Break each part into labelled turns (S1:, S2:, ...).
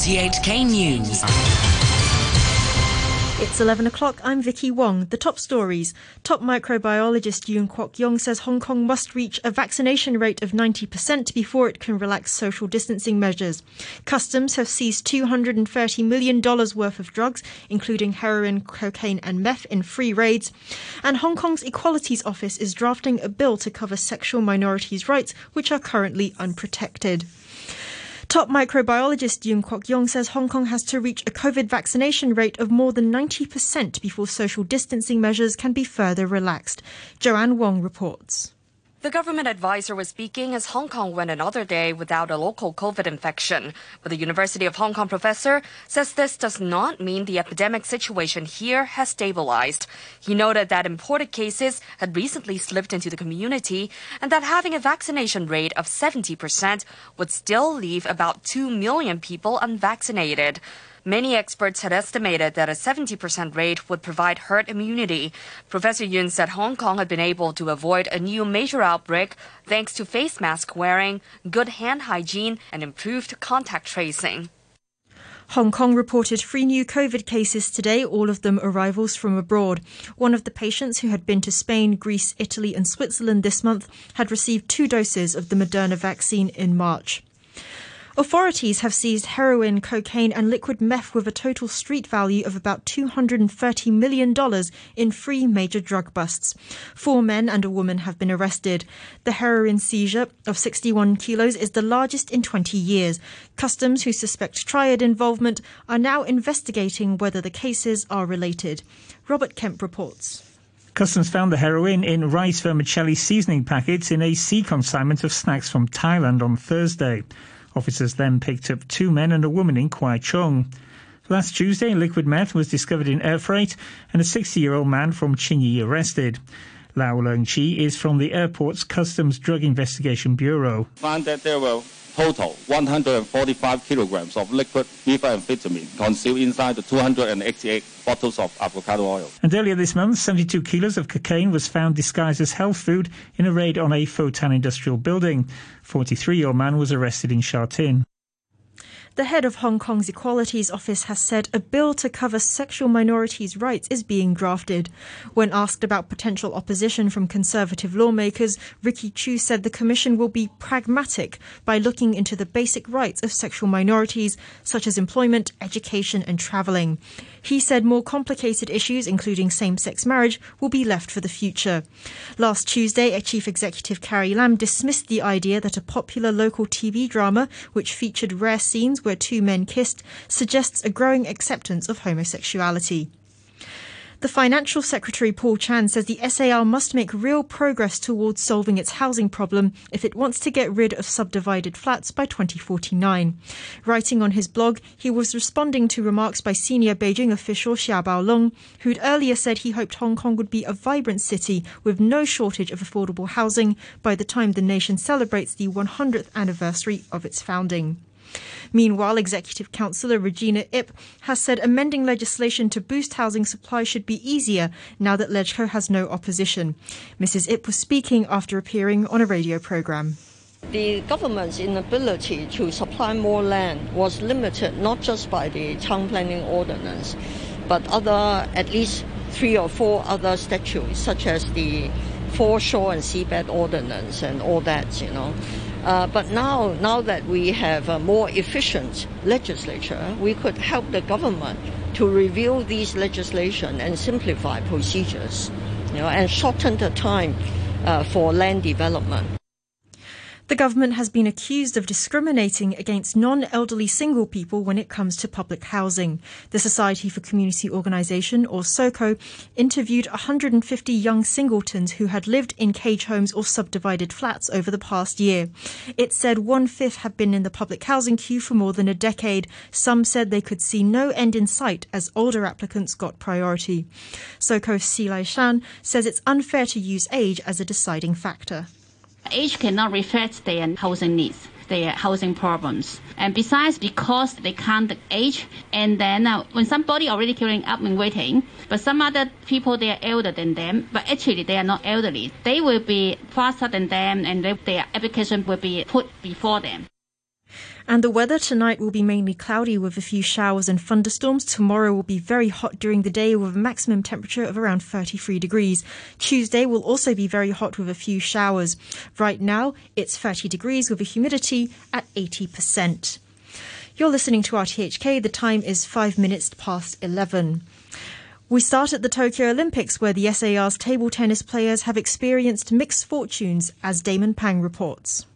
S1: RTHK News.
S2: It's 11 o'clock. I'm Vicky Wong. The top stories. Top microbiologist Yuen Kwok Yung says Hong Kong must reach a vaccination rate of 90% before it can relax social distancing measures. Customs have seized $230 million worth of drugs, including heroin, cocaine, and meth, in free raids. And Hong Kong's Equalities Office is drafting a bill to cover sexual minorities' rights, which are currently unprotected. Top microbiologist Yuen Kwok Yung says Hong Kong has to reach a COVID vaccination rate of more than 90% before social distancing measures can be further relaxed. Joanne Wong reports.
S3: The government advisor was speaking as Hong Kong went another day without a local COVID infection. But the University of Hong Kong professor says this does not mean the epidemic situation here has stabilized. He noted that imported cases had recently slipped into the community and that having a vaccination rate of 70% would still leave about 2 million people unvaccinated. Many experts had estimated that a 70% rate would provide herd immunity. Professor Yuen said Hong Kong had been able to avoid a new major outbreak thanks to face mask wearing, good hand hygiene, and improved contact tracing.
S2: Hong Kong reported three new COVID cases today, all of them arrivals from abroad. One of the patients who had been to Spain, Greece, Italy, and Switzerland this month had received two doses of the Moderna vaccine in March. Authorities have seized heroin, cocaine, and liquid meth with a total street value of about $230 million in three major drug busts. Four men and a woman have been arrested. The heroin seizure of 61 kilos is the largest in 20 years. Customs, who suspect triad involvement, are now investigating whether the cases are related. Robert Kemp reports.
S4: Customs found the heroin in rice vermicelli seasoning packets in a sea consignment of snacks from Thailand on Thursday. Officers then picked up two men and a woman in Kwai Chung. Last Tuesday, liquid meth was discovered in air freight and a 60-year-old man from Tsing Yi arrested. Lau Leung Chi is from the airport's Customs Drug Investigation Bureau.
S5: Found that there were total 145 kilograms of liquid methamphetamine concealed inside the 288 bottles of avocado oil.
S4: And earlier this month, 72 kilos of cocaine was found disguised as health food in a raid on a Fo Tan industrial building. 43-year-old man was arrested in Sha Tin.
S2: The head of Hong Kong's Equalities Office has said a bill to cover sexual minorities' rights is being drafted. When asked about potential opposition from conservative lawmakers, Ricky Chu said the Commission will be pragmatic by looking into the basic rights of sexual minorities, such as employment, education, and travelling. He said more complicated issues, including same sex marriage, will be left for the future. Last Tuesday, a chief executive Carrie Lam dismissed the idea that a popular local TV drama, which featured rare scenes where two men kissed, suggests a growing acceptance of homosexuality. The Financial Secretary Paul Chan says the SAR must make real progress towards solving its housing problem if it wants to get rid of subdivided flats by 2049. Writing on his blog, he was responding to remarks by senior Beijing official Xia Baolong, who'd earlier said he hoped Hong Kong would be a vibrant city with no shortage of affordable housing by the time the nation celebrates the 100th anniversary of its founding. Meanwhile, Executive Councillor Regina Ip has said amending legislation to boost housing supply should be easier now that LegCo has no opposition. Mrs. Ip was speaking after appearing on a radio programme.
S6: The government's inability to supply more land was limited not just by the town planning ordinance, but other, at least three or four other statutes, such as the foreshore and seabed ordinance and all that, you know. Uh, but now, now that we have a more efficient legislature, we could help the government to review these legislation and simplify procedures, you know, and shorten the time uh, for land development.
S2: The government has been accused of discriminating against non elderly single people when it comes to public housing. The Society for Community Organisation, or SOCO, interviewed 150 young singletons who had lived in cage homes or subdivided flats over the past year. It said one fifth had been in the public housing queue for more than a decade. Some said they could see no end in sight as older applicants got priority. SOCO's Sze Lai Shan says it's unfair to use age as a deciding factor
S7: age cannot reflect their housing needs their housing problems. And besides, because they can't age, and then uh, when somebody already queuing up and waiting, but some other people they are elder than them, but actually they are not elderly, they will be faster than them, and they, their application will be put before them.
S2: And the weather tonight will be mainly cloudy with a few showers and thunderstorms. Tomorrow will be very hot during the day with a maximum temperature of around 33 degrees. Tuesday will also be very hot with a few showers. Right now, it's 30 degrees with a humidity at 80%. You're listening to RTHK. The time is five minutes past 11. We start at the Tokyo Olympics, where the SAR's table tennis players have experienced mixed fortunes, as Damon Pang reports.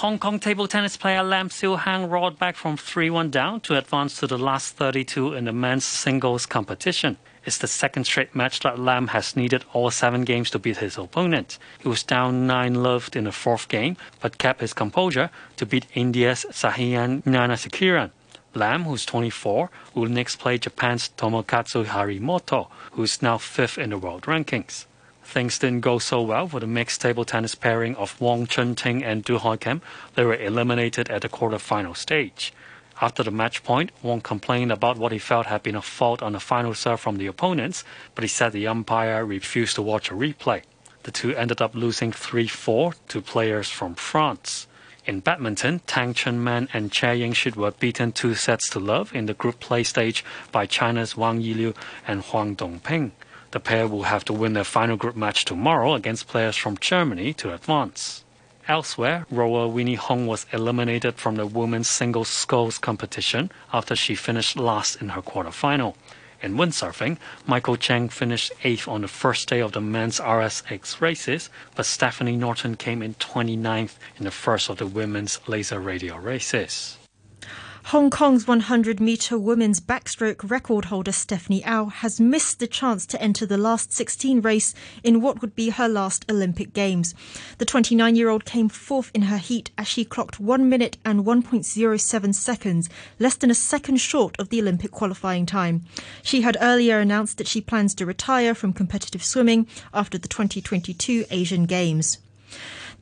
S1: Hong Kong table tennis player Lam Siu Hang roared back from 3 1 down to advance to the last 32 in the men's singles competition. It's the second straight match that Lam has needed all seven games to beat his opponent. He was down 9 loved in the fourth game, but kept his composure to beat India's Sathiyan Gnanasekaran. Lam, who's 24, will next play Japan's Tomokazu Harimoto, who's now fifth in the world rankings. Things didn't go so well for the mixed table tennis pairing of Wong Chun Ting and Doo Hoi Kem. They were eliminated at the quarterfinal stage. After the match point, Wong complained about what he felt had been a fault on the final serve from the opponents, but he said the umpire refused to watch a replay. The two ended up losing 3 4 to players from France. In badminton, Tang Chunman and Tse Ying Suet were beaten two sets to love in the group play stage by China's Wang Yilyu and Huang Dongping. The pair will have to win their final group match tomorrow against players from Germany to advance. Elsewhere, rower Winnie Hong was eliminated from the women's singles sculls competition after she finished last in her quarterfinal. In windsurfing, Michael Cheng finished eighth on the first day of the men's RSX races, but Stephanie Norton came in 29th in the first of the women's laser radial races.
S2: Hong Kong's 100 metre women's backstroke record holder Stephanie Au has missed the chance to enter the last 16 race in what would be her last Olympic Games. The 29 year old came fourth in her heat as she clocked 1 minute and 1.07 seconds, less than a second short of the Olympic qualifying time. She had earlier announced that she plans to retire from competitive swimming after the 2022 Asian Games.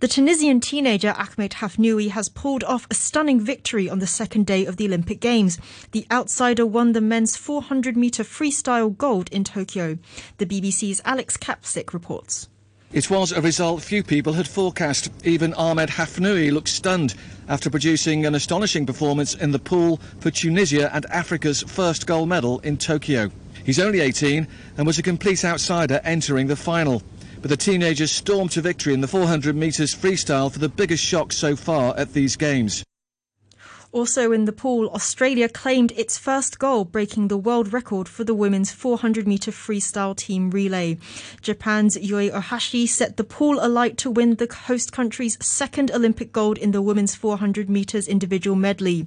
S2: The Tunisian teenager Ahmed Hafnoui has pulled off a stunning victory on the second day of the Olympic Games. The outsider won the men's 400 metre freestyle gold in Tokyo. The BBC's Alex Capstick reports.
S8: It was a result few people had forecast. Even Ahmed Hafnoui looked stunned after producing an astonishing performance in the pool for Tunisia and Africa's first gold medal in Tokyo. He's only 18 and was a complete outsider entering the final but the teenagers stormed to victory in the 400 metres freestyle for the biggest shock so far at these games.
S2: Also in the pool, Australia claimed its first goal, breaking the world record for the women's 400 metre freestyle team relay. Japan's Yui Ohashi set the pool alight to win the host country's second Olympic gold in the women's 400 metres individual medley.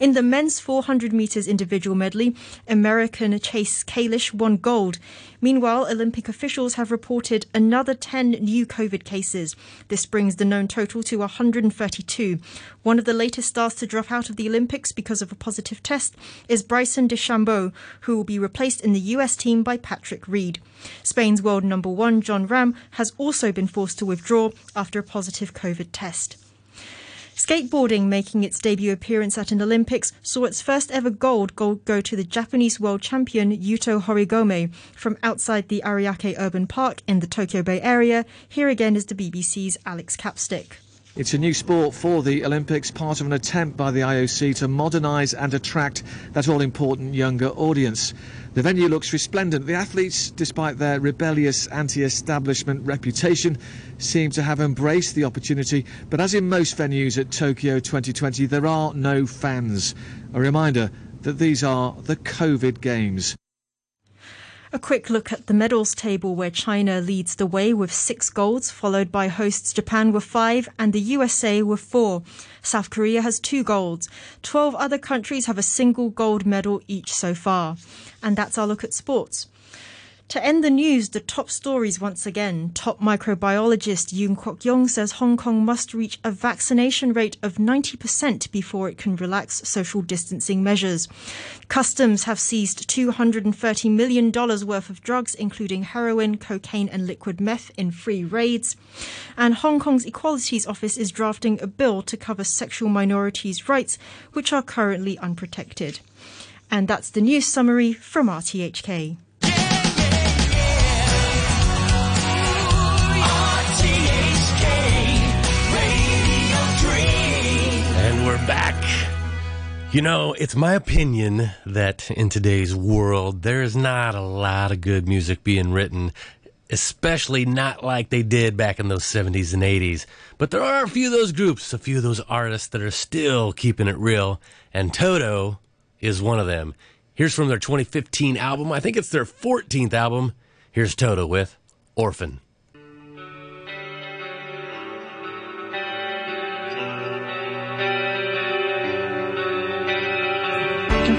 S2: In the men's 400 metres individual medley, American Chase Kalisz won gold. Meanwhile, Olympic officials have reported another 10 new COVID cases. This brings the known total to 132. One of the latest stars to drop out of the Olympics because of a positive test is Bryson DeChambeau, who will be replaced in the US team by Patrick Reed. Spain's world number one, Jon Rahm, has also been forced to withdraw after a positive COVID test. Skateboarding, making its debut appearance at an Olympics, saw its first ever gold go, to the Japanese world champion Yuto Horigome from outside the Ariake Urban Park in the Tokyo Bay area. Here again is the BBC's Alex Capstick.
S8: It's a new sport for the Olympics, part of an attempt by the IOC to modernise and attract that all important younger audience. The venue looks resplendent. The athletes, despite their rebellious anti establishment reputation, seem to have embraced the opportunity. But as in most venues at Tokyo 2020, there are no fans. A reminder that these are the COVID Games.
S2: A quick look at the medals table where China leads the way with six golds, followed by hosts Japan with five and the USA with four. South Korea has two golds. Twelve other countries have a single gold medal each so far. And that's our look at sports. To end the news, the top stories once again. Top microbiologist Yuen Kwok Yung says Hong Kong must reach a vaccination rate of 90% before it can relax social distancing measures. Customs have seized $230 million worth of drugs, including heroin, cocaine, and liquid meth, in free raids. And Hong Kong's Equalities Office is drafting a bill to cover sexual minorities' rights, which are currently unprotected. And that's the news summary from RTHK.
S9: You know, it's my opinion that in today's world, there's not a lot of good music being written, especially not like they did back in those 70s and 80s. But there are a few of those groups, a few of those artists that are still keeping it real, and Toto is one of them. Here's from their 2015 album. I think it's their 14th album. Here's Toto with Orphan.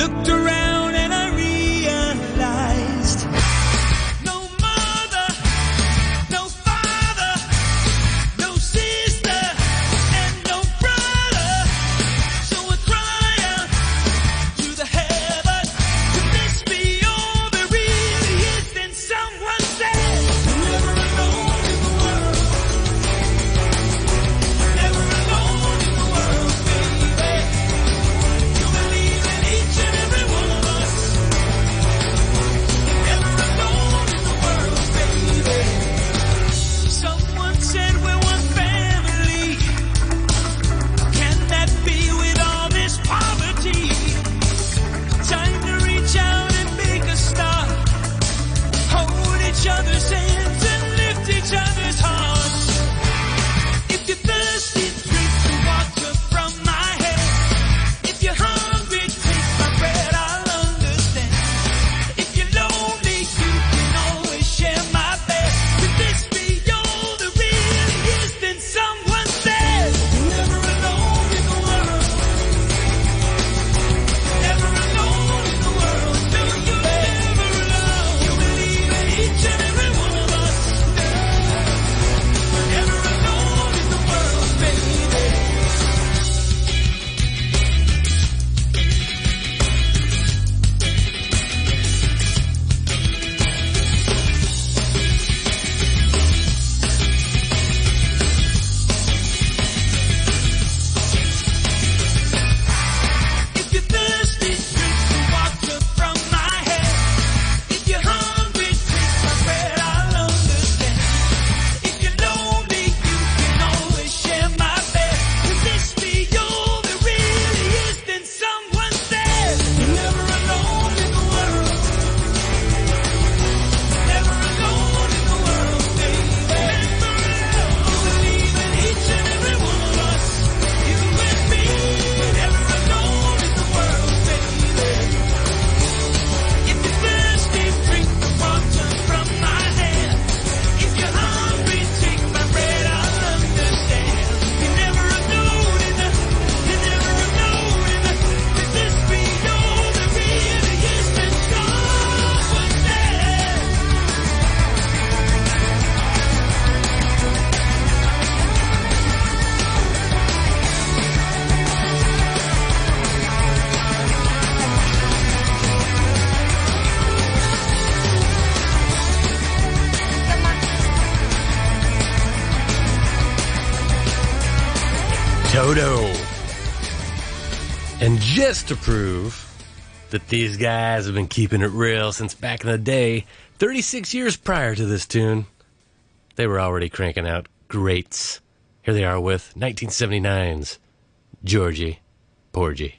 S10: looked around. And
S9: just to prove that these guys have been keeping it real since back in the day, 36 years prior to this tune, they were already cranking out greats. Here they are with 1979's Georgy Porgy.